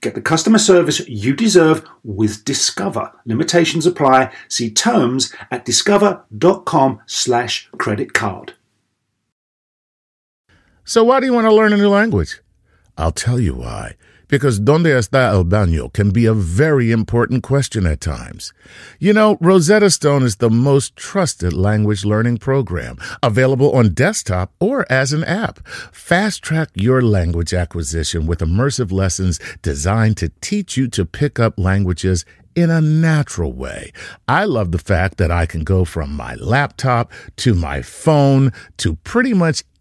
Get the customer service you deserve with Discover. Limitations apply. See terms at discover.com slash credit card. So why do you want to learn a new language? I'll tell you why. Because donde está el baño can be a very important question at times. You know, Rosetta Stone is the most trusted language learning program, available on desktop or as an app. Fast track your language acquisition with immersive lessons designed to teach you to pick up languages in a natural way. I love the fact that I can go from my laptop to my phone to pretty much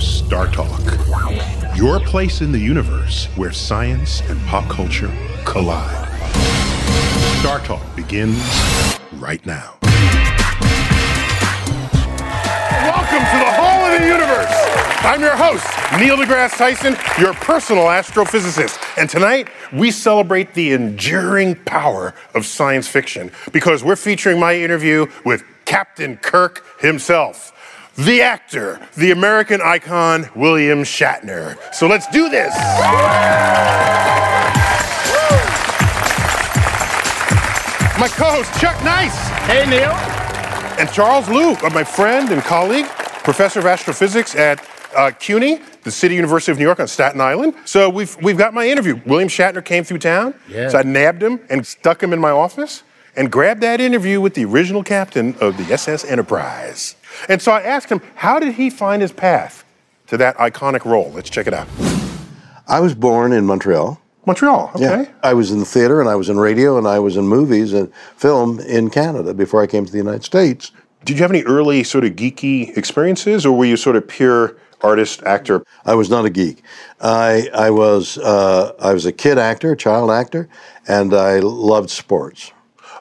Star Talk, your place in the universe where science and pop culture collide. Star Talk begins right now. Welcome to the Hall of the Universe. I'm your host, Neil deGrasse Tyson, your personal astrophysicist. And tonight, we celebrate the enduring power of science fiction because we're featuring my interview with Captain Kirk himself the actor, the American icon, William Shatner. So let's do this. My co host, Chuck Nice. Hey, Neil. And Charles Liu, my friend and colleague, professor of astrophysics at uh, CUNY, the City University of New York on Staten Island. So we've, we've got my interview. William Shatner came through town. Yeah. So I nabbed him and stuck him in my office and grabbed that interview with the original captain of the SS Enterprise. And so I asked him, how did he find his path to that iconic role? Let's check it out. I was born in Montreal. Montreal, okay. Yeah. I was in the theater and I was in radio and I was in movies and film in Canada before I came to the United States. Did you have any early sort of geeky experiences or were you sort of pure artist, actor? I was not a geek. I, I, was, uh, I was a kid actor, a child actor, and I loved sports.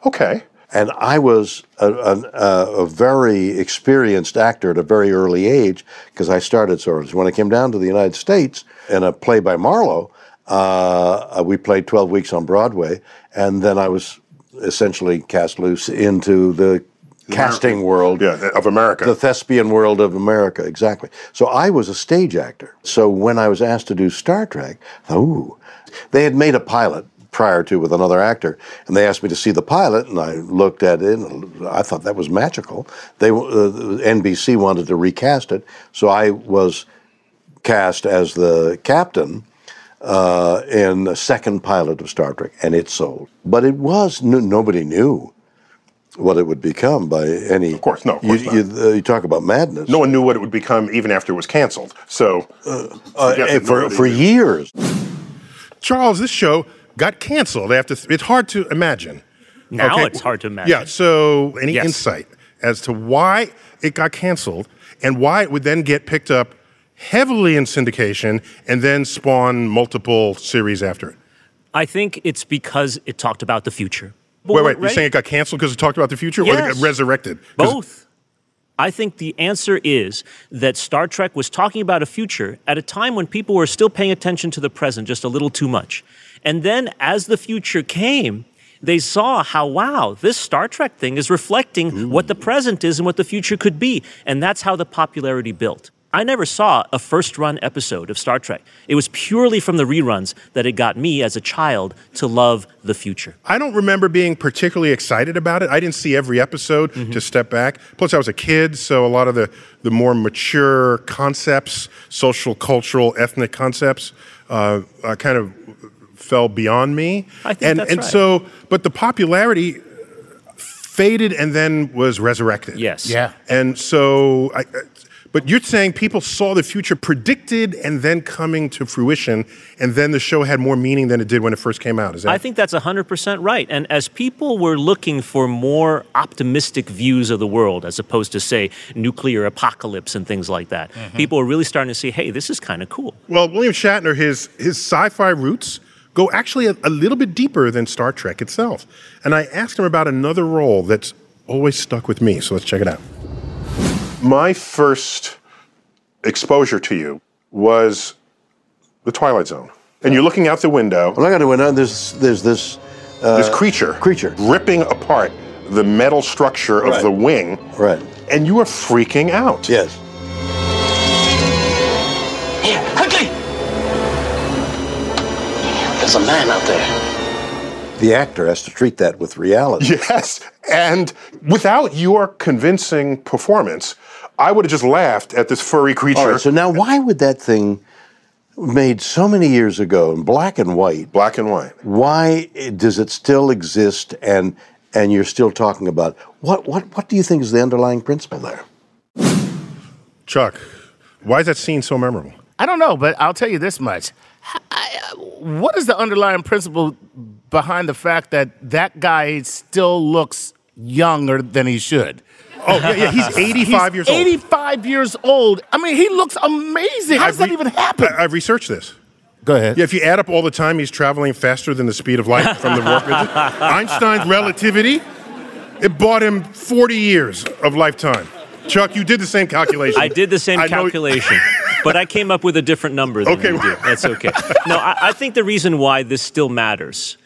Okay. And I was a, a, a, very experienced actor at a very early age because I started sort of when I came down to the United States in a play by Marlowe. Uh, we played 12 weeks on Broadway, and then I was essentially cast loose into the casting world yeah, of America. The thespian world of America, exactly. So I was a stage actor. So when I was asked to do Star Trek, oh, they had made a pilot prior to with another actor, and they asked me to see the pilot, and I looked at it, and I thought that was magical. They uh, NBC wanted to recast it, so I was cast as the captain uh, in the second pilot of Star Trek, and it sold. But it was nobody knew what it would become by any. Of course, no. Of course you, you, uh, you, talk about madness. No one knew what it would become even after it was canceled. So uh, uh for for years. Charles, this show got canceled after. Th- it's hard to imagine. Now okay. it's hard to imagine. Yeah. So, any yes. insight as to why it got canceled and why it would then get picked up heavily in syndication and then spawn multiple series after it? I think it's because it talked about the future. But wait, wait. You're saying it got canceled because it talked about the future, yes. or it got resurrected? Both. I think the answer is that Star Trek was talking about a future at a time when people were still paying attention to the present just a little too much. And then as the future came, they saw how, wow, this Star Trek thing is reflecting Ooh. what the present is and what the future could be. And that's how the popularity built. I never saw a first run episode of Star Trek. It was purely from the reruns that it got me as a child to love the future. I don't remember being particularly excited about it. I didn't see every episode Mm-hmm. to step back. Plus, I was a kid, so a lot of the, the more mature concepts, social, cultural, ethnic concepts, uh, uh, kind of fell beyond me. I think and that's and right. so, but the popularity faded and then was resurrected. Yes. Yeah. And so, I, I- but you're saying people saw the future predicted and then coming to fruition, and then the show had more meaning than it did when it first came out. Is that? I think that's 100% right. And as people were looking for more optimistic views of the world, as opposed to, say, nuclear apocalypse and things like that, mm-hmm. people were really starting to see, hey, this is kind of cool. Well, William Shatner, his his sci-fi roots go actually a, a little bit deeper than Star Trek itself. And I asked him about another role that's always stuck with me. So let's check it out. My first exposure to you was the Twilight Zone, and you're looking out the window. When I got to win, there's there's this uh, this creature, creature. ripping apart the metal structure of Right. the wing, right. and you are freaking out. Yes. Here, quickly! There's a man out there. The actor has to treat that with reality. Yes. And without your convincing performance, I would have just laughed at this furry creature. All right. So now, why would that thing made so many years ago in black and white? Black and white. Why does it still exist? And and you're still talking about what what what do you think is the underlying principle there? Chuck, why is that scene so memorable? I don't know, but I'll tell you this much. I- uh, what is the underlying principle behind the fact that that guy still looks younger than he should? Oh, yeah, yeah he's 85 He's years old. 85 years old. I mean, he looks amazing. How does that re- even happen? I, have researched this. Go ahead. Yeah, if you add up all the time he's traveling faster than the speed of light from the warp engine, Einstein's relativity, it bought him 40 years of lifetime. Chuck, you did the same calculation. I did the same I know- calculation, but I came up with a different number than Okay. you did. That's okay. No, I, I think the reason why this still matters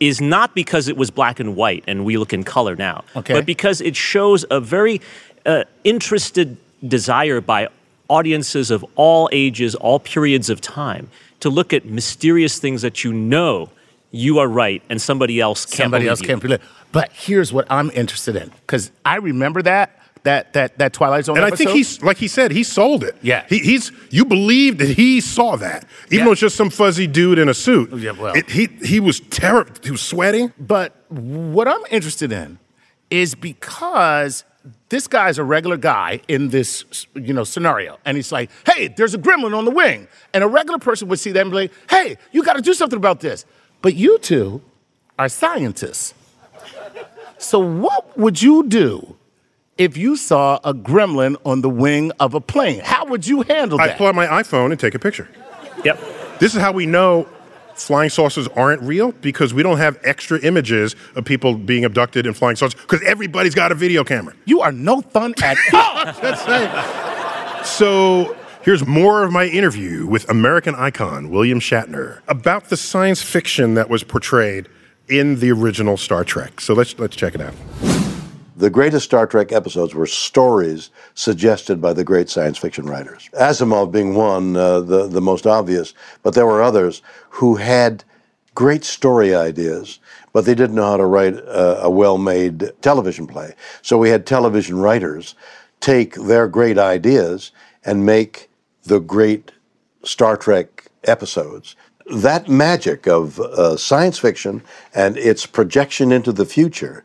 is not because it was black and white and we look in color now, Okay. but because it shows a very uh, interested desire by audiences of all ages, all periods of time, to look at mysterious things that you know you are right and somebody else can't Somebody believe else you. can't believe. But here's what I'm interested in because I remember that that that that Twilight Zone And I think he's, like he said, he sold it. Yeah. He, he's, you believe that he saw that. Even Yeah. though it's just some fuzzy dude in a suit. Yeah, well. It- he, he was terrible. He was sweating. But what I'm interested in is because this guy's a regular guy in this you know scenario, and he's like, "Hey, there's a gremlin on the wing," and a regular person would see that and be like, "Hey, you got to do something about this." But you two are scientists, so what would you do? If you saw a gremlin on the wing of a plane, how would you handle that? I that? pull out my iPhone and take a picture. Yep. This is how we know flying saucers aren't real because we don't have extra images of people being abducted in flying saucers because everybody's got a video camera. you are no fun at all. So here's more of my interview with American icon William Shatner about the science fiction that was portrayed in the original Star Trek. So let's let's check it out. The greatest Star Trek episodes were stories suggested by the great science fiction writers. Asimov being one, uh, the, the most obvious, but there were others who had great story ideas, but they didn't know how to write a, a well made television play. So we had television writers take their great ideas and make the great Star Trek episodes. That magic of uh, science fiction and its projection into the future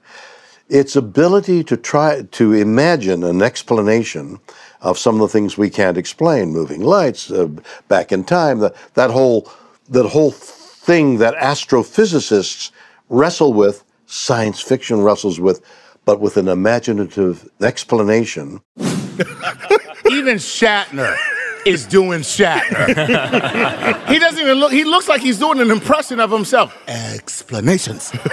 its ability to try to imagine an explanation of some of the things we can't explain moving lights uh, back in time that, that whole that whole thing that astrophysicists wrestle with science fiction wrestles with but with an imaginative explanation. Even Shatner is doing Shatner. he doesn't even look, he looks like he's doing an impression of himself. Explanations.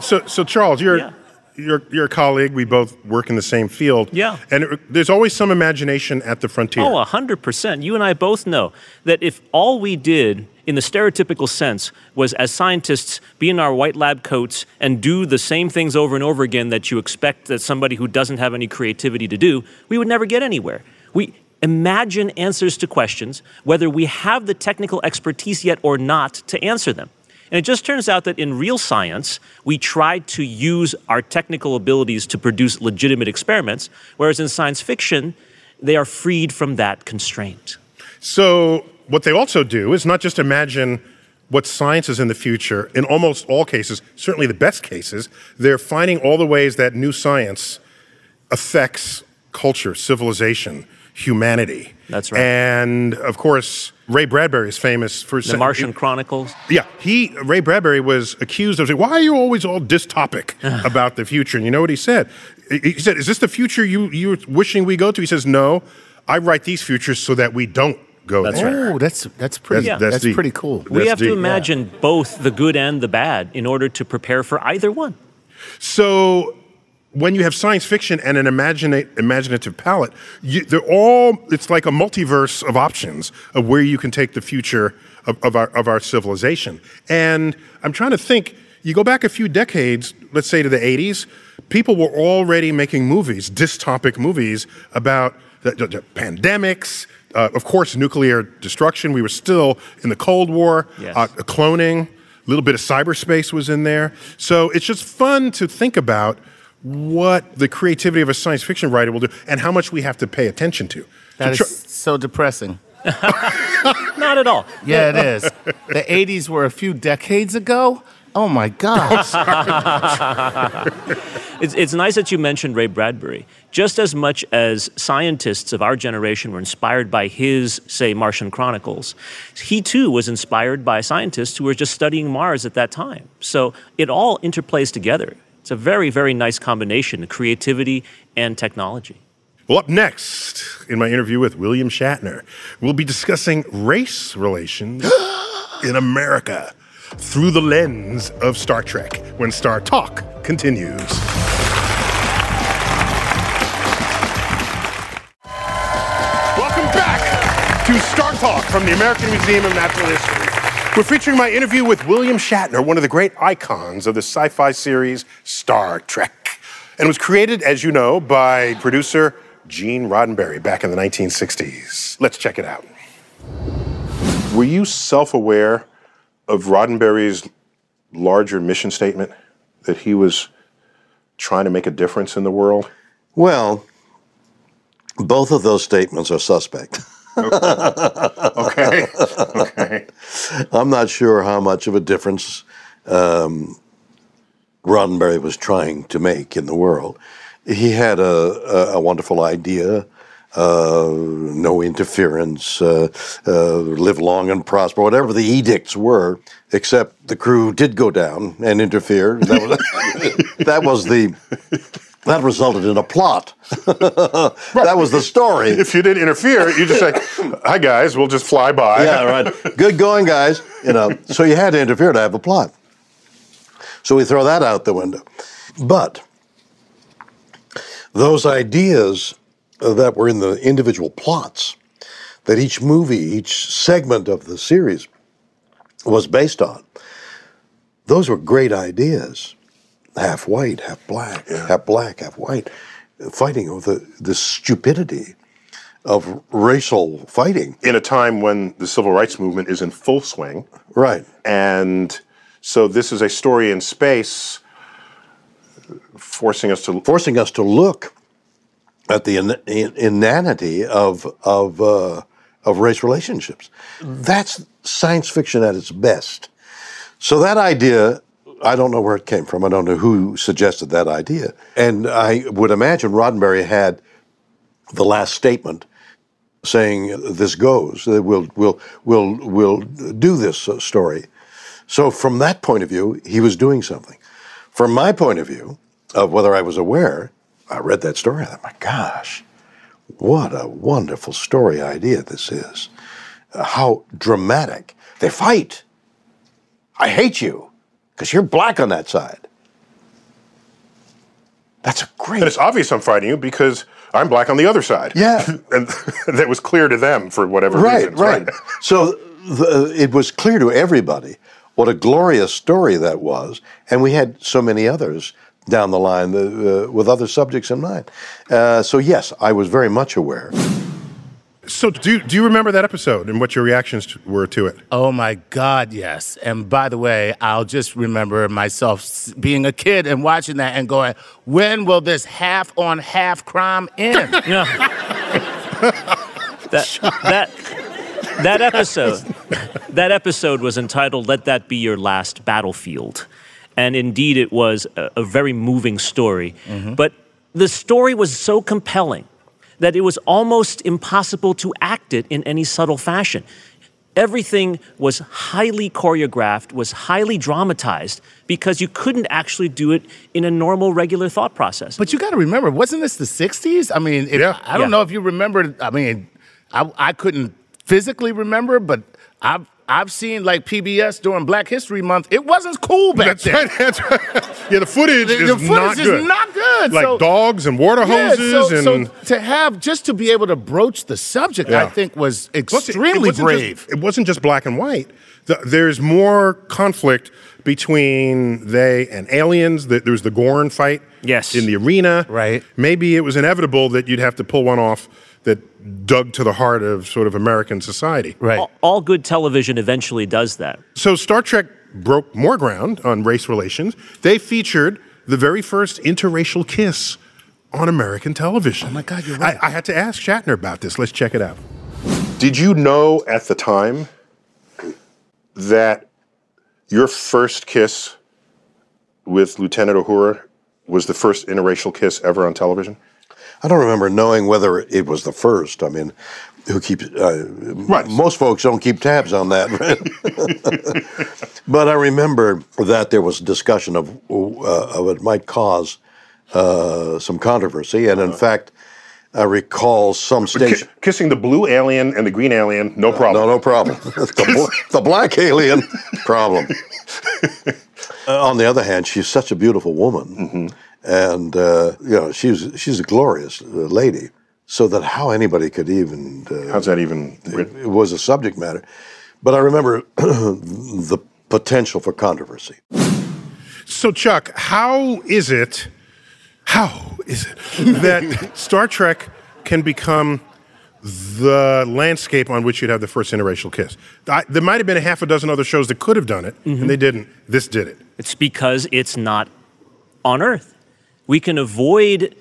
So so Charles, you're Yeah. you're you're a colleague. We both work in the same field. Yeah. And it, there's always some imagination at the frontier. Oh, 100%. You and I both know that if all we did in the stereotypical sense was as scientists be in our white lab coats and do the same things over and over again that you expect that somebody who doesn't have any creativity to do, we would never get anywhere. We imagine answers to questions, whether we have the technical expertise yet or not to answer them. And it just turns out that in real science, we try to use our technical abilities to produce legitimate experiments, whereas in science fiction, they are freed from that constraint. So, what they also do is not just imagine what science is in the future. In almost all cases, certainly the best cases, they're finding all the ways that new science affects culture, civilization, humanity. That's right. And of course, Ray Bradbury is famous for The Martian Chronicles. Yeah, he Ray Bradbury was accused of saying, "Why are you always all dystopic uh. about the future?" And you know what he said? He he said, "Is this the future you you're wishing we go to?" He says, "No, I write these futures so that we don't go That's there." Oh, that's that's pretty. That's- That's, that's pretty cool. We That's have to deep. imagine both the good and the bad in order to prepare for either one. So when you have science fiction and an imagina- imaginative palette, you, they're all, it's like a multiverse of options of where you can take the future of, of, our, of our civilization. And I'm trying to think, you go back a few decades, let's say to the 80s, people were already making movies, dystopic movies about the, the- the pandemics, uh, of course, nuclear destruction. We were still in the Cold War, Yes. uh, cloning, a little bit of cyberspace was in there. So it's just fun to think about what the creativity of a science fiction writer will do and how much we have to pay attention to. That So is tr- so depressing. Not at all. Yeah, it is. The 80s were a few decades ago. Oh my gosh. It's, it's nice that you mentioned Ray Bradbury. Just as much as scientists of our generation were inspired by his, say, Martian Chronicles, he too was inspired by scientists who were just studying Mars at that time. So it all interplays together. It's a very, very nice combination of creativity and technology. well, up next in my interview with William Shatner, we'll be discussing race relations in America through the lens of Star Trek when Star Talk continues. Welcome back to Star Talk from the American Museum of Natural History. We're featuring my interview with William Shatner, one of the great icons of the sci fi series Star Trek. And it was created, as you know, by producer Gene Roddenberry back in the 1960s. Let's check it out. Were you self aware of Roddenberry's larger mission statement that he was trying to make a difference in the world? Well, both of those statements are suspect. Okay. okay. I'm not sure how much of a difference um, Roddenberry was trying to make in the world. He had a, a, a wonderful idea. Uh, no interference, uh, uh, live long and prosper, whatever the edicts were, except the crew did go down and interfere. That was, that was the, that resulted in a plot. that was the story. If you didn't interfere, you just say, "Hi guys, we'll just fly by." yeah, right. Good going, guys. You know, so you had to interfere to have a plot. So we throw that out the window. But those ideas that were in the individual plots that each movie, each segment of the series was based on, those were great ideas. Half white, half black, half black, half white, fighting over the, the stupidity of racial fighting. In a time when the civil rights movement is in full swing, Right. and so this is a story in space, forcing us to forcing us to look at the in, in, inanity of of uh, of race relationships. That's science fiction at its best. So that idea, I don't know where it came from. I don't know who suggested that idea, and I would imagine Roddenberry had the last statement saying this goes. We'll we'll we'll we'll do this uh, story. So from that point of view, he was doing something. From my point of view, of whether I was aware, I read that story. I thought, my gosh, what a wonderful story idea this is. How dramatic. They fight. I hate you because you're black on that side. That's a great. And it's obvious I'm fighting you because I'm black on the other side. Yeah. and that was clear to them for whatever right, reasons. right. right. so the, it was clear to everybody what a glorious story that was, and we had so many others down the line uh, with other subjects in mind. Uh, so yes, I was very much aware. So, do, do you remember that episode and what your reactions to, were to it? Oh my God, yes. And by the way, I'll just remember myself being a kid and watching that and going, when will this half on half crime end? Yeah. that that that episode that episode was entitled "Let That Be Your Last Battlefield," and indeed it was a, a very moving story. Mm-hmm. But the story was so compelling that it was almost impossible to act it in any subtle fashion. Everything was highly choreographed, was highly dramatized because you couldn't actually do it in a normal, regular thought process. But you got to remember, wasn't this the 60s? I mean, if, Yeah. I don't Yeah. know if you remember. I mean, I, I couldn't physically remember, but I've, I've seen like PBS during Black History Month. It wasn't cool back That's then. right. That's right. Yeah, the footage The- is the footage not is good. not good, Like so- dogs and water Yeah, hoses so, so and. to have just to be able to broach the subject, Yeah. I think was Plus, it- it extremely brave. Just, it wasn't just black and white. The, there's more conflict between they and aliens. That there was the Gorn fight. Yes. In the arena. Right. Maybe it was inevitable that you'd have to pull one off that dug to the heart of sort of American society. right. all, all good television eventually does that. So Star Trek broke more ground on race relations. They featured the very first interracial kiss on American television. Oh my God, you're right. I, I had to ask Shatner about this. Let's check it out. Did you know at the time that your first kiss with Lieutenant Uhura was the first interracial kiss ever on television? I don't remember knowing whether it was the first. I mean, who keeps? Uh, Right. Most folks don't keep tabs on that, right? but I remember that there was discussion of uh, of it might cause uh, some controversy, and in fact, I recall some station. kissing the blue alien and the green alien, no problem. No, no problem. the, bl- the black alien problem. Uh, on the other hand, she's such a beautiful woman, and uh, you know she's she's a glorious uh, lady. So that how anybody could even uh, How's that even written? it was a subject matter. But I remember the potential for controversy. So, Chuck, how is it? How is it that Star Trek can become the landscape on which you'd have the first interracial kiss? I, there might have been a half a dozen other shows that could have done it, and they didn't. This did it. It's because it's not on Earth. We can avoid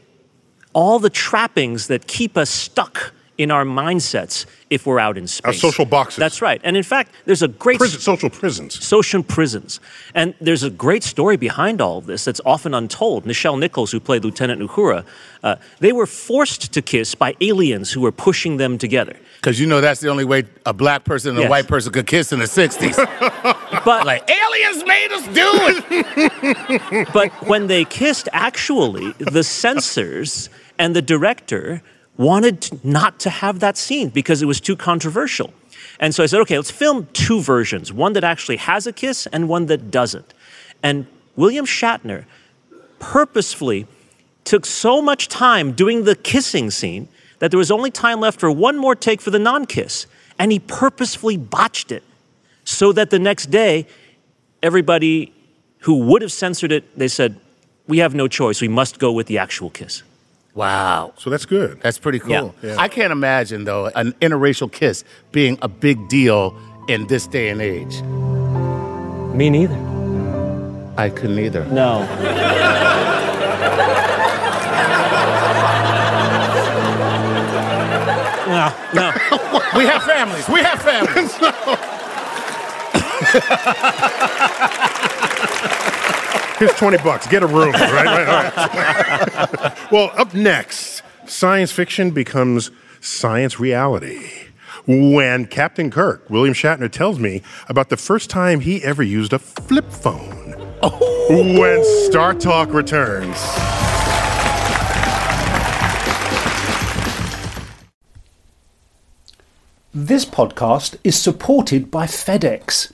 all the trappings that keep us stuck in our mindsets if we're out in space. Our social boxes. That's right. And in fact, there's a great Prison, social prisons. social prisons. And there's a great story behind all of this that's often untold. Nichelle Nichols, who played Lieutenant Uhura, uh, they were forced to kiss by aliens who were pushing them together. Because you know that's the only way a black person and a white person could kiss in the 60s. But like, aliens made us do it. But when they kissed, actually, the censors and the director wanted not to have that scene because it was too controversial. And so I said, okay, let's film two versions one that actually has a kiss and one that doesn't. And William Shatner purposefully took so much time doing the kissing scene that there was only time left for one more take for the non kiss. And he purposefully botched it so that the next day, everybody who would have censored it, they said, we have no choice. We must go with the actual kiss. Wow. So that's good. That's pretty cool. Yeah. Yeah. I can't imagine, though, an interracial kiss being a big deal in this day and age. Me neither. I couldn't either. No. no, no. We have families. We have families. Here's 20 bucks. Get a room, right? right, all right. well, up next, science fiction becomes science reality. When Captain Kirk, William Shatner, tells me about the first time he ever used a flip phone. Oh. When Star Talk returns. This podcast is supported by FedEx.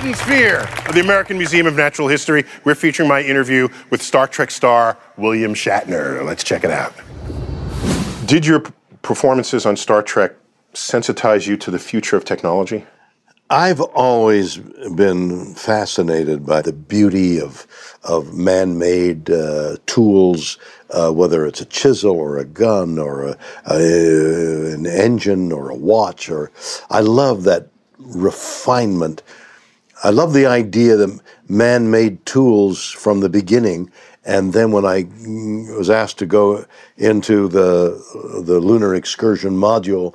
The Hayden Sphere of the American Museum of Natural History. We're featuring my interview with Star Trek star William Shatner. Let's check it out. Did your p- performances on Star Trek sensitize you to the future of technology? I've always been fascinated by the beauty of of man-made uh, tools, uh, whether it's a chisel or a gun or a, a, an engine or a watch. Or I love that refinement. I love the idea that man-made tools from the beginning. And then when I was asked to go into the the lunar excursion module,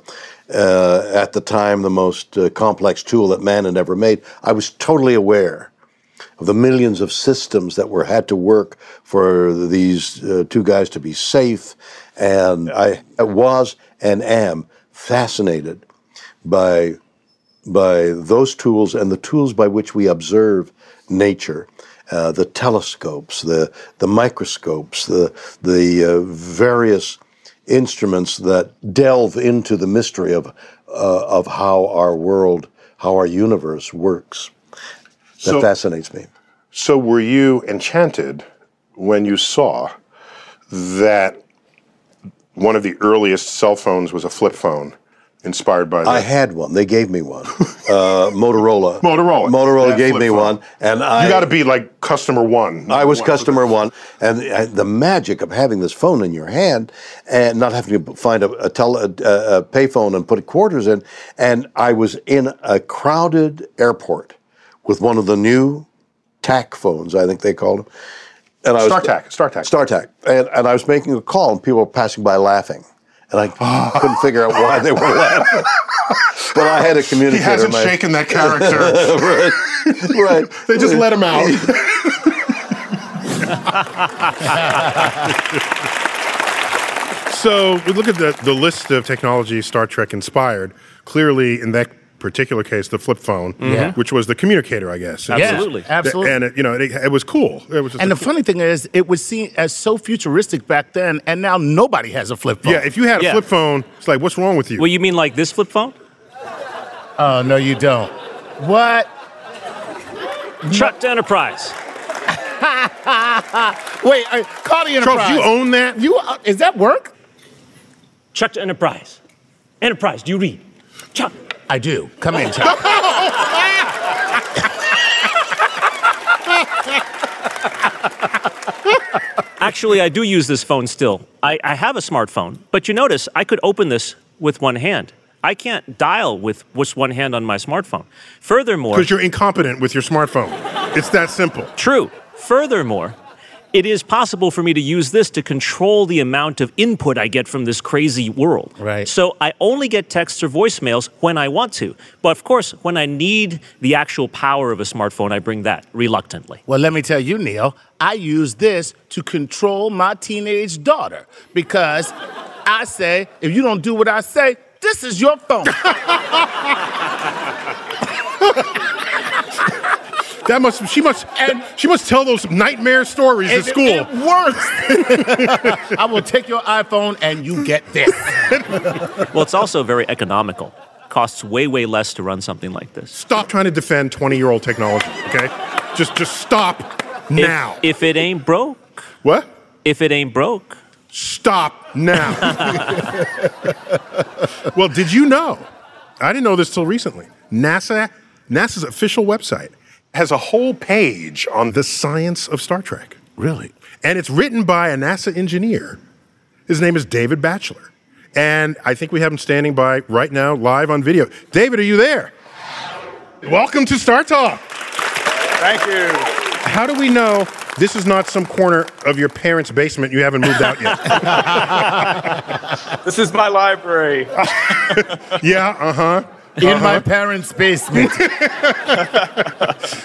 uh, at the time the most uh, complex tool that man had ever made, I was totally aware of the millions of systems that were had to work for these uh, two guys to be safe. And I was and am fascinated by by those tools and the tools by which we observe nature. Uh, the telescopes, the the microscopes, the the uh, various instruments that delve into the mystery of uh, of how our world, how our universe works. That So- fascinates me. So, were you enchanted when you saw that one of the earliest cell phones was a flip phone inspired by the I had one. They gave me one. Uh, Motorola. Motorola. Motorola That gave me phone. one, and I. You got to be like customer one. I was One. customer one, and uh, the magic of having this phone in your hand and not having to find a, a, tele, a, a payphone and put quarters in. And I was in a crowded airport with one of the new TAC phones, I think they called them. And I was, StarTAC. StarTAC. StarTAC. And, and I was making a call, and people were passing by laughing. And I couldn't figure out why they were laughing. but I had a communication. He hasn't my- shaken that character. right. right. they just let him out. so we look at the, the list of technology Star Trek inspired. Clearly, in that particular case, the flip phone, Yeah. which was the communicator, I guess. Yeah, Absolutely. absolutely. And it, you know, it, it was cool. It was just and the cool- funny thing is, it was seen as so futuristic back then, and now nobody has a flip phone. yeah, if you had a Yeah. flip phone, it's like, what's wrong with you? Well, you mean like this flip phone? oh no, you don't. What? Chuck to Enterprise. Wait, uh, call the Enterprise. Charles, you own that? You uh, is that work? Chuck to Enterprise. Enterprise, do you read? Chuck. I do. Come in, Chuck. Actually, I do use this phone still. I, I have a smartphone, but you notice I could open this with one hand. I can't dial with just one hand on my smartphone. Furthermore, Because you're incompetent with your smartphone. It's that simple. True. Furthermore, it is possible for me to use this to control the amount of input I get from this crazy world. Right. So I only get texts or voicemails when I want to. But of course, when I need the actual power of a smartphone, I bring that reluctantly. Well, let me tell you, Neil, I use this to control my teenage daughter because I say, if you don't do what I say, this is your phone. That must she must And- she must tell those nightmare stories at school. It works. I will take your iPhone and you get this. Well, it's also very economical. Costs way, way less to run something like this. Stop trying to defend 20 year old technology, okay? Just just stop If- now. If, it ain't broke, what? if it ain't broke, Stop now. well, did you know? I didn't know this till recently. NASA, NASA's official website has a whole page on the science of Star Trek. Really? And it's written by a NASA engineer. His name is David Batchelor. And I think we have him standing by right now, live on video. David, are you there? Welcome to Star Talk. Thank you. How do we know this is not some corner of your parents' basement you haven't moved out yet? This is my library. yeah, uh huh. In uh-huh. my parents' basement.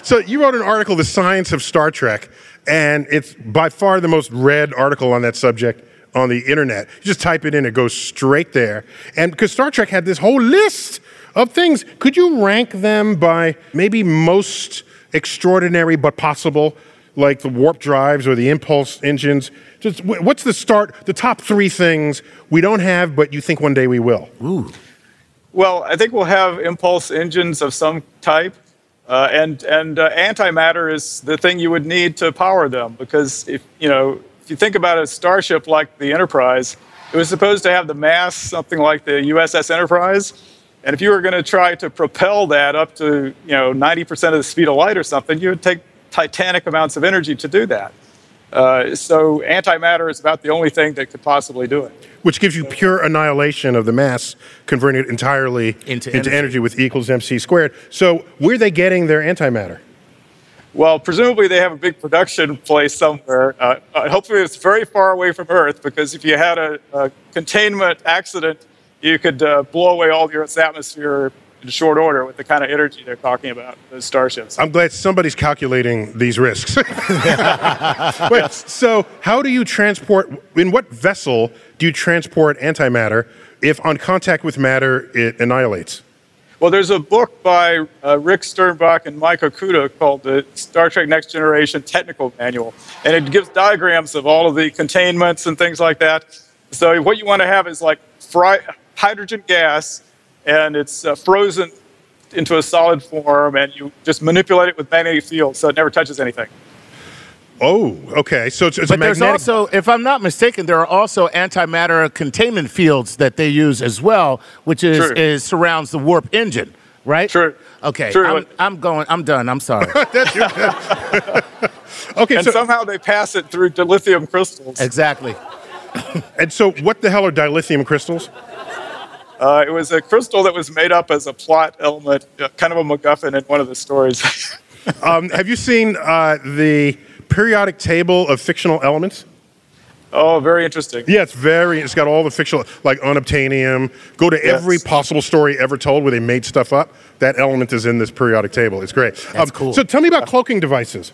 So you wrote an article, "The Science of Star Trek," and it's by far the most read article on that subject on the internet. You just type it in, it goes straight there. And because Star Trek had this whole list of things, could you rank them by maybe most extraordinary but possible, like the warp drives or the impulse engines? Just what's the start, the top three things we don't have, but you think one day we will? Well, I think we'll have impulse engines of some type, uh, and and uh, antimatter is the thing you would need to power them because if you know if you think about a starship like the Enterprise, it was supposed to have the mass something like the USS Enterprise, and if you were going to try to propel that up to you know 90% of the speed of light or something, you would take titanic amounts of energy to do that. Uh, so antimatter is about the only thing that could possibly do it. which gives you pure annihilation of the mass, converting it entirely Into into, energy. energy. with E equals mc squared. So where are they getting their antimatter? Well, presumably they have a big production place somewhere. Uh, uh, hopefully, it's very far away from Earth because if you had a, a containment accident, you could uh, blow away all the Earth's atmosphere in short order with the kind of energy they're talking about, those starships. I'm glad somebody's calculating these risks. Wait, so how do you transport, in what vessel do you transport antimatter if on contact with matter it annihilates? Well, there's a book by uh, Rick Sternbach and Mike Okuda called the Star Trek Next Generation Technical Manual, and it gives diagrams of all of the containments and things like that. So what you want to have is like fry, hydrogen gas, and it's uh, frozen into a solid form, and you just manipulate it with magnetic fields so it never touches anything. Oh, okay. So it's, it's But a there's also, if I'm not mistaken, there are also antimatter containment fields that they use as well, which is, True. is surrounds the warp engine, right? True. Okay. True. I'm, I'm going. I'm done. I'm sorry. okay, And so, somehow they pass it through dilithium crystals. exactly. and so what the hell are dilithium crystals? Uh, it was a crystal that was made up as a plot element, uh, kind of a MacGuffin in one of the stories. Um, have you seen uh, the periodic table of fictional elements? oh, very interesting. Yeah, it's very. It's got all the fictional, like unobtainium. Go to every possible story ever told where they made stuff up. That element is in this periodic table. It's great. That's cool. So tell me about cloaking devices.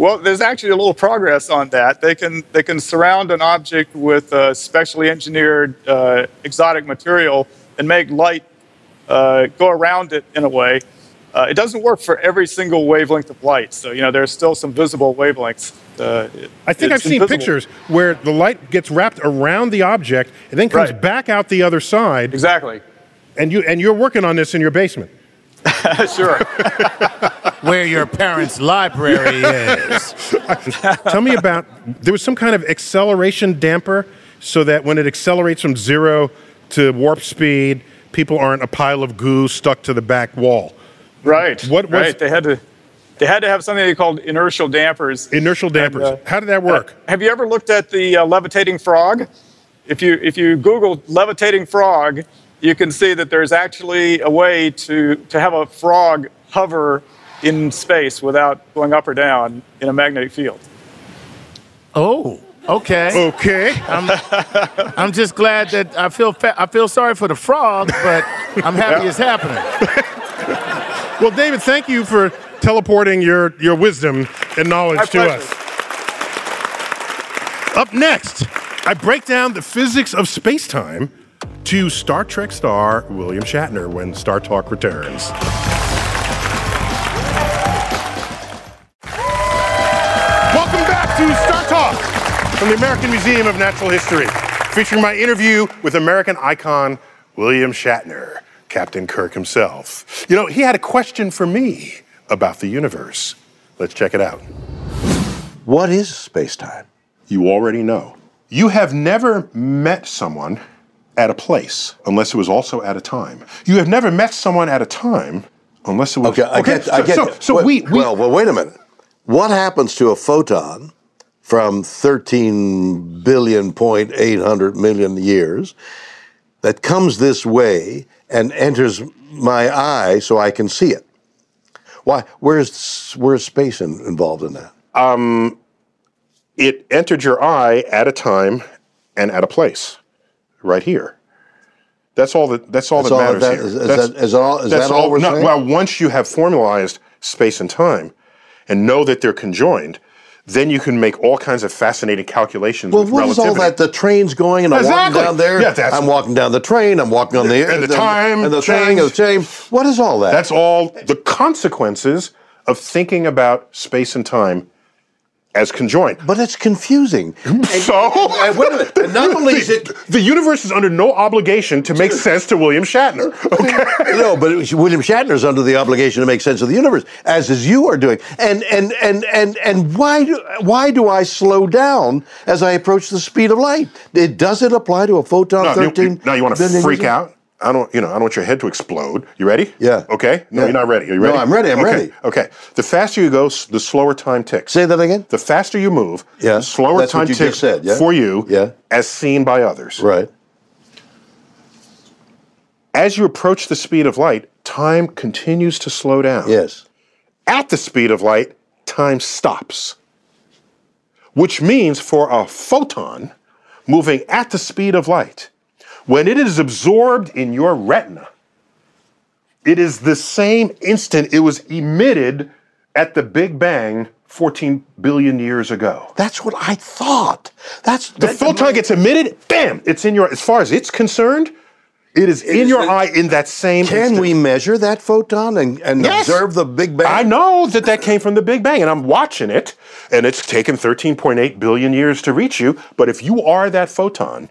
Well, there's actually a little progress on that. They can they can surround an object with uh, specially engineered uh, exotic material and make light uh, go around it in a way. Uh, it doesn't work for every single wavelength of light, so you know there's still some visible wavelengths. Uh, it- I think I've seen invisible. pictures where the light gets wrapped around the object and then comes Right. back out the other side. Exactly. And you and you're working on this in your basement. sure. Where your parents' library is. Tell me about. There was some kind of acceleration damper, so that when it accelerates from zero to warp speed, people aren't a pile of goo stuck to the back wall. Right. What was- right. They had to they had to have something they called inertial dampers. Inertial dampers. And, uh, How did that work? Have you ever looked at the uh, levitating frog? If you if you Google levitating frog, you can see that there's actually a way to to have a frog hover in space without going up or down in a magnetic field. Oh, okay. Okay. I'm, I'm just glad that I feel fa- I feel sorry for the frog, but I'm happy it's happening. Well, David, thank you for teleporting your, your wisdom and knowledge My to pleasure. us. Up next, I break down the physics of space time to Star Trek star William Shatner when Star Talk returns. Talk from the American Museum of Natural History, featuring my interview with American icon William Shatner, Captain Kirk himself. You know, he had a question for me about the universe. Let's check it out. What is space time? You already know. You have never met someone at a place unless it was also at a time. You have never met someone at a time unless it was. Okay, I get, I so, get. So, so we, we well, well, wait a minute. What happens to a photon from 13 billion point 800 million years that comes this way and enters my eye so I can see it? Why? Where's where's space in, involved in that? um, it entered your eye at a time and at a place, right here. That's all that. That's all That's that all matters that- here. is- is That's- that- is all- is that's that all we're no, saying? Well, once you have formalized space and time, and know that they're conjoined, then you can make all kinds of fascinating calculations. Well, with what is all that? The train's going, and I'm Exactly. walking down there. Yeah, that's- I'm walking down the train. I'm walking on the And the time and the thing, change. the change. What is all that? That's all the consequences of thinking about space and time as conjoined. But it's confusing. so, and wait a. And not only is it the universe is under no obligation to make sense to William Shatner. Okay. no, but William is under the obligation to make sense of the universe, as is you are doing. And and and and and why do why do I slow down as I approach the speed of light? It does it apply to a photon you- thirteen? now you want to freak out? I don't, you know, I don't want your head to explode. You ready? Yeah. Okay. No, Yeah. you're not ready. Are you No. I'm ready, I'm okay. ready. Okay. The faster you go, the slower time ticks. Say that again. The faster you move, Yeah, the slower that's time ticks said, yeah? for you, Yeah. as seen by others. Right. As you approach the speed of light, time continues to slow down. Yes. At the speed of light, time stops. Which means for a photon moving at the speed of light, when it is absorbed in your retina, it is the same instant it was emitted at the Big Bang 14 billion years ago. That's what I thought. That's The photon gets emitted, bam, it's in your, as far as it's concerned, it is in is your the- eye in that same Can instant. we measure that photon and, and Yes. observe the Big Bang? I know that that came from the Big Bang, and I'm watching it, and it's taken 13.8 billion years to reach you. But if you are that photon,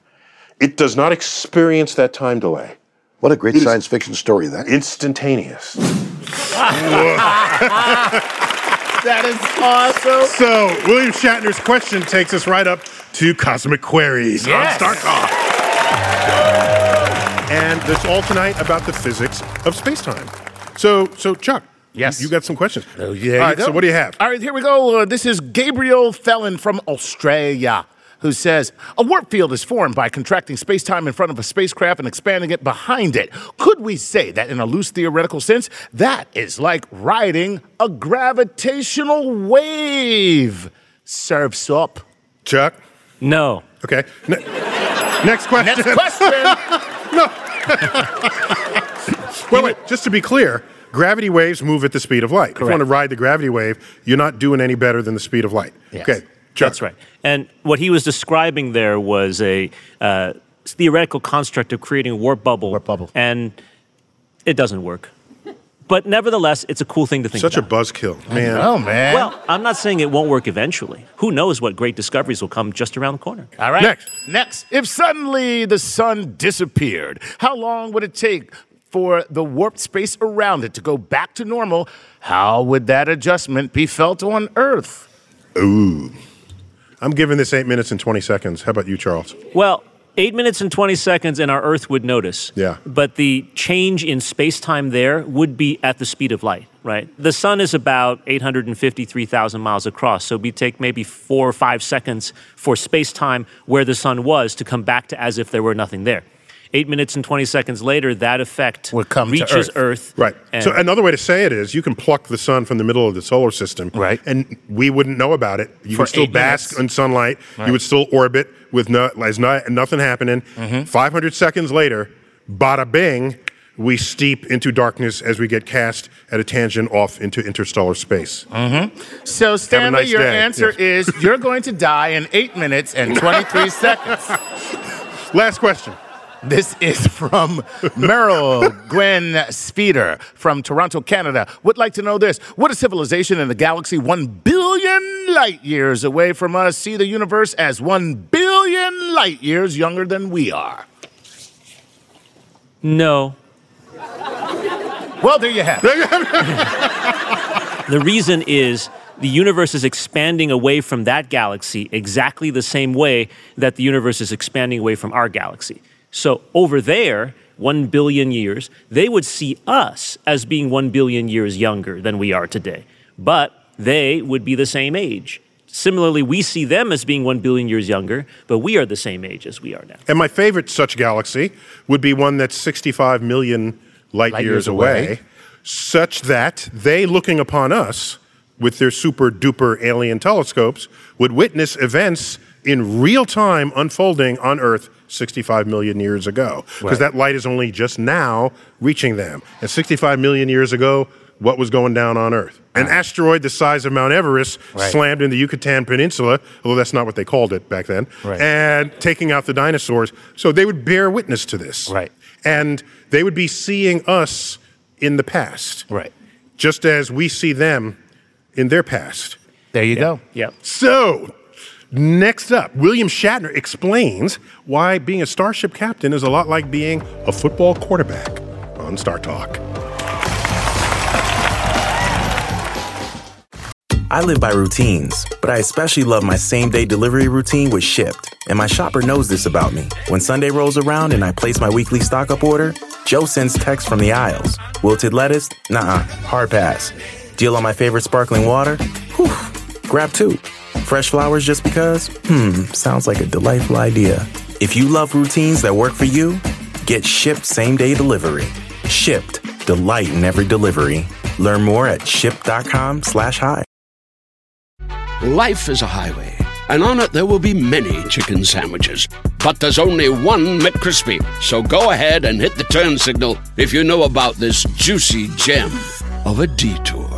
it does not experience that time delay. What a great science fiction story that. Instantaneous. That is awesome. So, William Shatner's question takes us right up to cosmic queries Yes. on StarTalk. And it's all tonight about the physics of space-time. So, so Chuck, Yes. you got some questions. Oh, yeah. All right, so what do you have? All right, here we go. Uh, this is Gabriel Felon from Australia, who says a warp field is formed by contracting space time in front of a spacecraft and expanding it behind it. Could we say that, in a loose theoretical sense, that is like riding a gravitational wave? Surfs up. Chuck? No. Okay. Ne- next question. Next question. No. wait, wait. Just to be clear, gravity waves move at the speed of light. If you want to ride the gravity wave, you're not doing any better than the speed of light. Yes. Okay. Chuck. That's right. And what he was describing there was a uh, theoretical construct of creating a warp bubble. Warp bubble. And it doesn't work. But nevertheless, it's a cool thing to think Such a buzzkill, man. oh, man. well, I'm not saying it won't work eventually. Who knows what great discoveries will come just around the corner? All right. Next. Next. If suddenly the sun disappeared, how long would it take for the warped space around it to go back to normal? How would that adjustment be felt on Earth? Ooh. I'm giving this eight minutes and 20 seconds. How about you, Charles? Well, Eight minutes and 20 seconds, and our Earth would notice. Yeah. But the change in space time there would be at the speed of light, right? The sun is about 853,000 miles across. So we take maybe four or five seconds for space time where the sun was to come back to as if there were nothing there. Eight minutes and 20 seconds later, that effect Would come to reaches Earth. Earth. Right. and- so another way to say it is you can pluck the sun from the middle of the solar system. Right. And we wouldn't know about it. You For would still eight bask minutes. in sunlight. Right. You would still orbit with no, as no, nothing happening. Mm-hmm. 500 seconds later, bada bing, we steep into darkness as we get cast at a tangent off into interstellar space. So, Stanley, nice your day. answer Yes. is you're going to die in eight minutes and 23 seconds. Last question. This is from Meryl Gwen Speeder from Toronto, Canada. Would like to know this. Would a civilization in the galaxy one billion light years away from us see the universe as one billion light years younger than we are? no. Well, there you have it. The reason is the universe is expanding away from that galaxy exactly the same way that the universe is expanding away from our galaxy. So over there, one billion years, they would see us as being one billion years younger than we are today. But they would be the same age. Similarly, we see them as being one billion years younger, but we are the same age as we are now. And my favorite such galaxy would be one that's 65 million light, Light years, years away, away. such that they looking upon us with their super duper alien telescopes would witness events in real time unfolding on Earth 65 million years ago. Because that light is only just now reaching them. And 65 million years ago, what was going down on Earth? An asteroid the size of Mount Everest Right. slammed in the Yucatan Peninsula, although that's not what they called it back then, Right. and taking out the dinosaurs. So they would bear witness to this. Right. And they would be seeing us in the past, Right. just as we see them in their past. There you go. Yep. So, next up, William Shatner explains why being a starship captain is a lot like being a football quarterback on StarTalk. I live by routines, but I especially love my same day delivery routine with Shipt. And my shopper knows this about me. When Sunday rolls around and I place my weekly stock up order, Joe sends texts from the aisles. Wilted lettuce? Nah, hard pass. Deal on my favorite sparkling water? Whew, grab two. Fresh flowers just because? Hmm, sounds like a delightful idea. If you love routines that work for you, get Shipt same day delivery. Shipt, delight in every delivery. Learn more at shipt.com slash hi. Life is a highway, and on it there will be many chicken sandwiches. But there's only one McCrispy. So go ahead and hit the turn signal if you know about this juicy gem of a detour.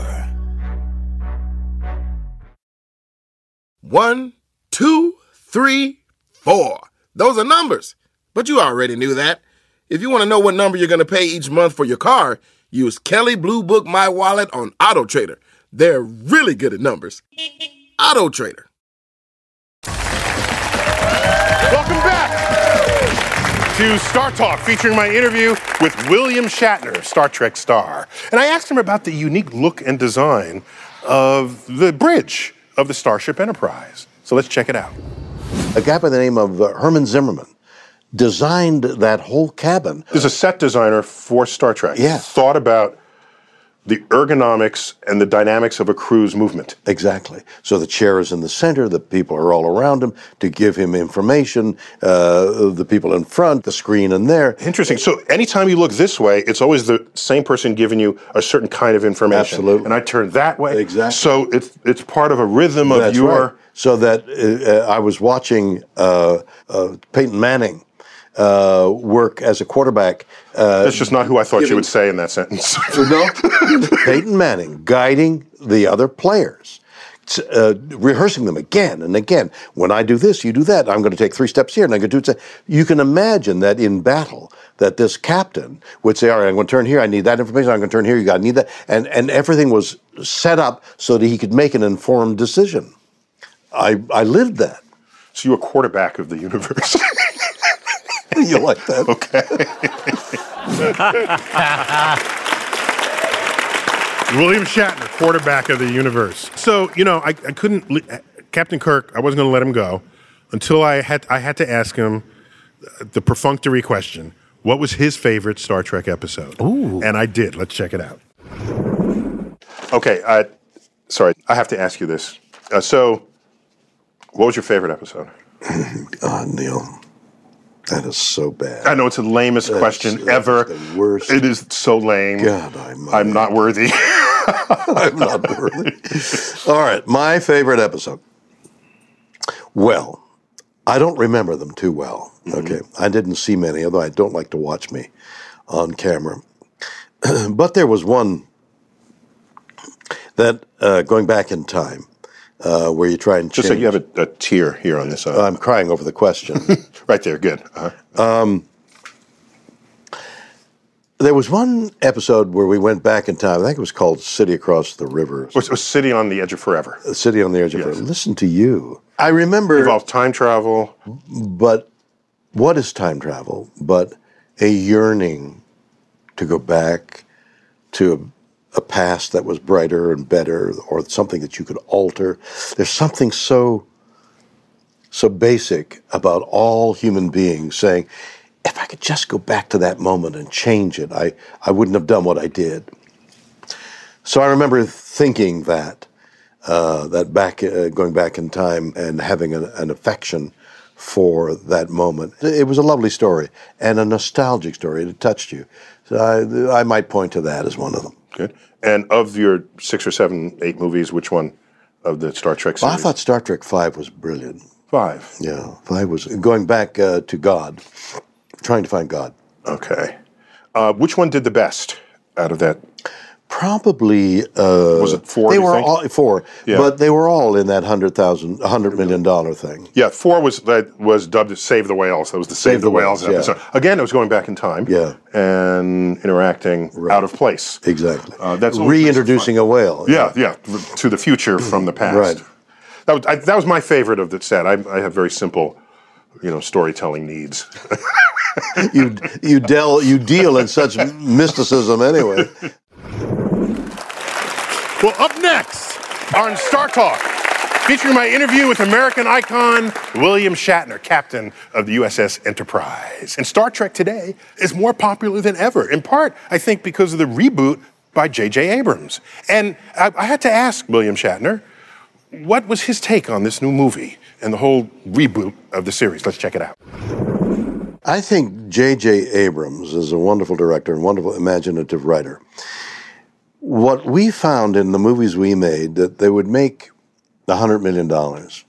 One, two, three, four. Those are numbers. But you already knew that. If you want to know what number you're going to pay each month for your car, use Kelley Blue Book My Wallet on Auto Trader. They're really good at numbers. Auto Trader. Welcome back to StarTalk, featuring my interview with William Shatner, Star Trek star. And I asked him about the unique look and design of the bridge of the Starship Enterprise. So let's check it out. A guy by the name of uh, Herman Zimmerman designed that whole cabin. There's a set designer for Star Trek. Yeah. Thought about the ergonomics and the dynamics of a crew's movement. Exactly. So the chair is in the center, the people are all around him to give him information, uh, the people in front, the screen in there. Interesting. So anytime you look this way, it's always the same person giving you a certain kind of information. Absolutely. And I turn that way. Exactly. So it's it's part of a rhythm of That's your. right. So that uh, uh, I was watching uh, uh, Peyton Manning uh, work as a quarterback. Uh, That's just not who I thought you would say in that sentence. no, Peyton Manning guiding the other players, uh, rehearsing them again and again. When I do this, you do that. I'm going to take three steps here, and I'm going to do it. You can imagine that in battle, that this captain would say, "All right, I'm going to turn here. I need that information. I'm going to turn here. You got to need that," and and everything was set up so that he could make an informed decision. I I lived that. so you're a quarterback of the universe. you like that? Okay. William Shatner, quarterback of the universe. So you know, I, I couldn't. le- Captain Kirk, I wasn't going to let him go until I had I had to ask him the perfunctory question. What was his favorite Star Trek episode? Ooh. And I did. Let's check it out. Okay, I, sorry, I have to ask you this. Uh, so, what was your favorite episode? Ah, Neil, that is so bad. I know it's the lamest That's- question that's ever. the worst. It is so lame. God, I'm, I'm not worthy. I'm not worthy. All right, my favorite episode. Well, I don't remember them too well. Okay, I didn't see many, although I don't like to watch me on camera. but there was one that uh, going back in time, uh, where you try and Just so you have a, a tear here on this. Uh, I'm crying over the question. right there, good. Uh-huh. Um, there was one episode where we went back in time. I think it was called "City Across the River." It was, it was City on the Edge of Forever. The City on the Edge of Yes. Forever. Listen to you. I remember. It Involved time travel. But what is time travel? But a yearning to go back to a, past that was brighter and better, or something that you could alter. There's something so so basic about all human beings saying, if I could just go back to that moment and change it, I, I wouldn't have done what I did. So I remember thinking that, uh, that back, uh, going back in time and having an, an affection for that moment. It was a lovely story and a nostalgic story. It touched you. So I, I might point to that as one of them. Good. And of your six or seven, eight movies, which one of the Star Trek Well. I thought Star Trek Five was brilliant. Five. Yeah, Five was going back uh, to God, trying to find God. Okay. Uh, which one did the best out of that? Probably uh, Was it four, They were think? all four, Yeah. but they were all in that hundred thousand, hundred million dollar thing. Yeah, four was that was dubbed Save the Whales. That was the Save, the, Whales, yeah. episode. Again, it was going back in time. Yeah. And interacting out of place. Exactly. Uh, that's always makes it reintroducing a whale. Yeah, yeah, to the future from the past. Right. That was, I, that was my favorite of the set. I, I have very simple, you know, storytelling needs. you you deal you deal in such mysticism anyway. Well, up next on StarTalk, featuring my interview with American icon William Shatner, captain of the USS Enterprise. And Star Trek today is more popular than ever, in part, I think, because of the reboot by J.J. Abrams. And I, I had to ask William Shatner, what was his take on this new movie and the whole reboot of the series? Let's check it out. I think J.J. Abrams is a wonderful director and wonderful imaginative writer. What we found in the movies we made that they would make hundred million dollars,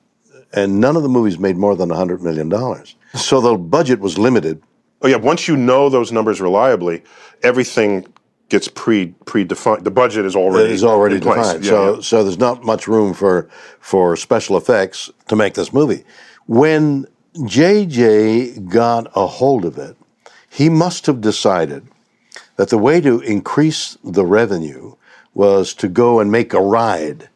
and none of the movies made more than hundred million dollars. So the budget was limited. Oh yeah, once you know those numbers reliably, everything gets pre predefined. The budget is already It is already defined. Yeah, so yeah. so there's not much room for for special effects to make this movie. When JJ got a hold of it, he must have decided that the way to increase the revenue was to go and make a ride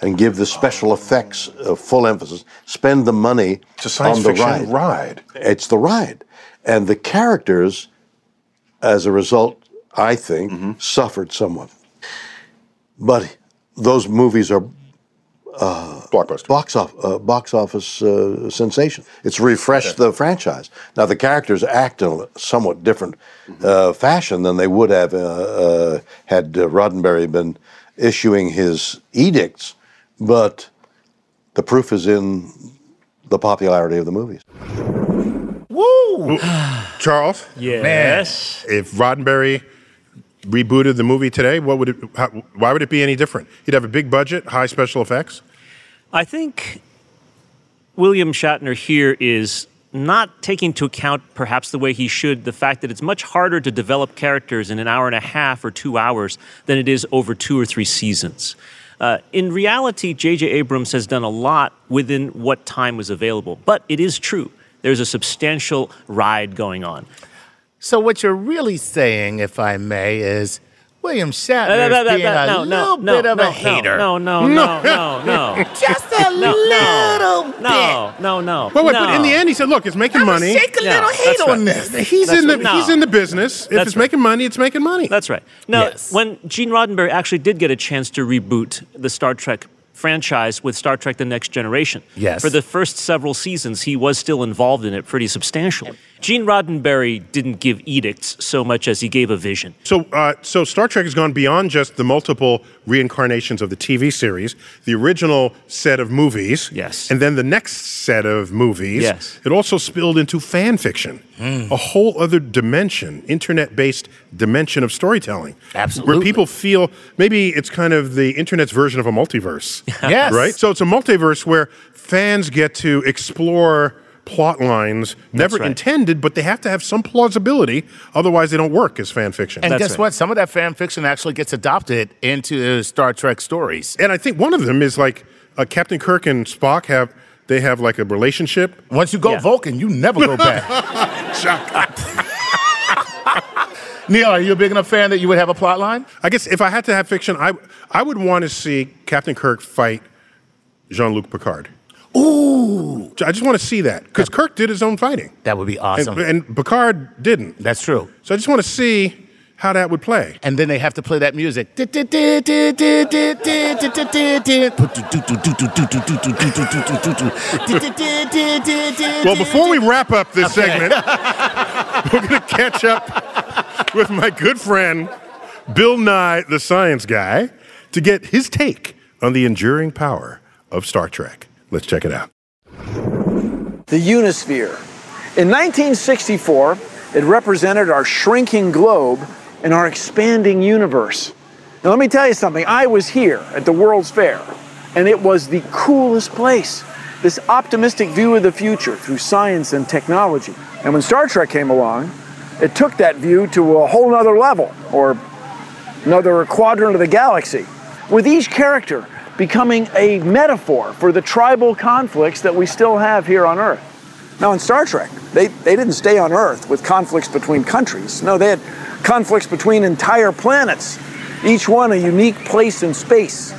and give the special effects a full emphasis, spend the money on the fiction ride. ride. It's the ride. And the characters, as a result, I think, Mm-hmm. suffered somewhat. But those movies are uh, blockbuster, box, off, uh, box office uh, sensation. It's refreshed the franchise. Now the characters act in a somewhat different Mm-hmm. uh, fashion than they would have uh, uh, had uh, Roddenberry been issuing his edicts, but the proof is in the popularity of the movies. Woo! Charles? Yes. If Roddenberry rebooted the movie today, what would it? How, why would it be any different? He'd have a big budget, high special effects. I think William Shatner here is not taking into account, perhaps the way he should, the fact that it's much harder to develop characters in an hour and a half or two hours than it is over two or three seasons. Uh, in reality, J.J. Abrams has done a lot within what time was available, but it is true. There's a substantial ride going on. So what you're really saying, if I may, is William Shatner that- that- being that- a no, no, little no, bit of no, a hater. No, no, no, no, no. Just a No, little bit. No, no, no. Well, wait, no. but in the end, he said, "Look, it's making money." Shake a Yeah, little that's hate right. on this. He's That's in the right. He's in the business. If That's it's right. making money, it's making money. That's right. Now, Yes. when Gene Roddenberry actually did get a chance to reboot the Star Trek franchise with Star Trek The Next Generation. Yes. For the first several seasons, he was still involved in it pretty substantially. Gene Roddenberry didn't give edicts so much as he gave a vision. So, uh, so Star Trek has gone beyond just the multiple reincarnations of the TV series, the original set of movies, yes, and then the next set of movies. Yes. it also spilled into fan fiction, Mm. a whole other dimension, internet-based dimension of storytelling. Absolutely. where people feel maybe it's kind of the internet's version of a multiverse. Yes. right. So it's a multiverse where fans get to explore plot lines never right. intended, but they have to have some plausibility, otherwise they don't work as fan fiction. And guess what? Some of that fan fiction actually gets adopted into Star Trek stories. And I think one of them is like uh, Captain Kirk and Spock have they have like a relationship. Once you go Vulcan, you never go back. Neil, are you a big enough fan that you would have a plot line? I guess if I had to have fiction, I I would want to see Captain Kirk fight Jean Luc Picard. Ooh. I just want to see that because Kirk did his own fighting. That would be awesome. And, and Picard didn't. That's true. So I just want to see how that would play. And then they have to play that music. Well, before we wrap up this Okay. segment, we're going to catch up with my good friend, Bill Nye, the science guy, to get his take on the enduring power of Star Trek. Let's check it out. the Unisphere. In 1964, it represented our shrinking globe and our expanding universe. Now, let me tell you something. I was here at the World's Fair, and it was the coolest place. This optimistic view of the future through science and technology. And when Star Trek came along, it took that view to a whole nother level, or another quadrant of the galaxy, with each character becoming a metaphor for the tribal conflicts that we still have here on Earth. Now, in Star Trek, they, they didn't stay on Earth with conflicts between countries. No, they had conflicts between entire planets, each one a unique place in space.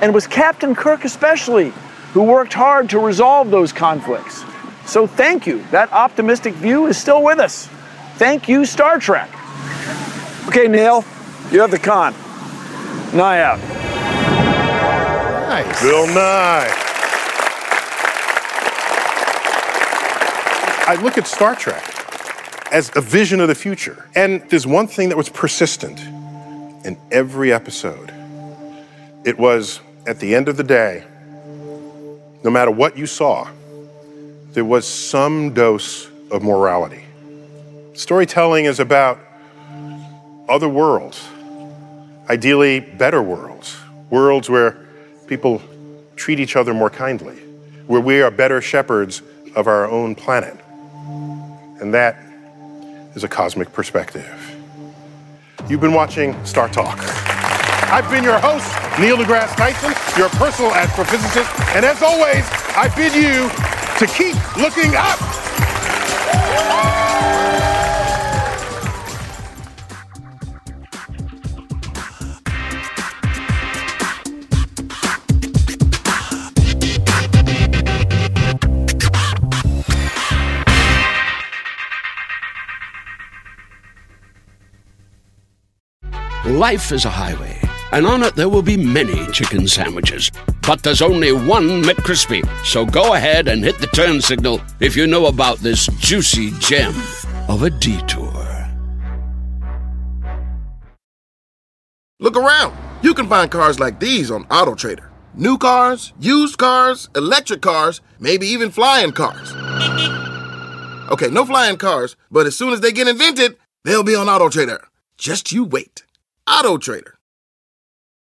And it was Captain Kirk, especially, who worked hard to resolve those conflicts. So, thank you. That optimistic view is still with us. Thank you, Star Trek. Okay, Neil, you have the conn. Nye out. Nice. Bill Nye. I look at Star Trek as a vision of the future. And there's one thing that was persistent in every episode. It was at the end of the day, no matter what you saw, there was some dose of morality. Storytelling is about other worlds, ideally better worlds, worlds where people treat each other more kindly, where we are better shepherds of our own planet. And that is a cosmic perspective. You've been watching StarTalk. I've been your host, Neil deGrasse Tyson, your personal astrophysicist, and as always, I bid you to keep looking up. Life is a highway, and on it there will be many chicken sandwiches. But there's only one McCrispy. So go ahead and hit the turn signal if you know about this juicy gem of a detour. Look around. You can find cars like these on AutoTrader. New cars, used cars, electric cars, maybe even flying cars. Okay, no flying cars, but as soon as they get invented, they'll be on AutoTrader. Just you wait. AutoTrader.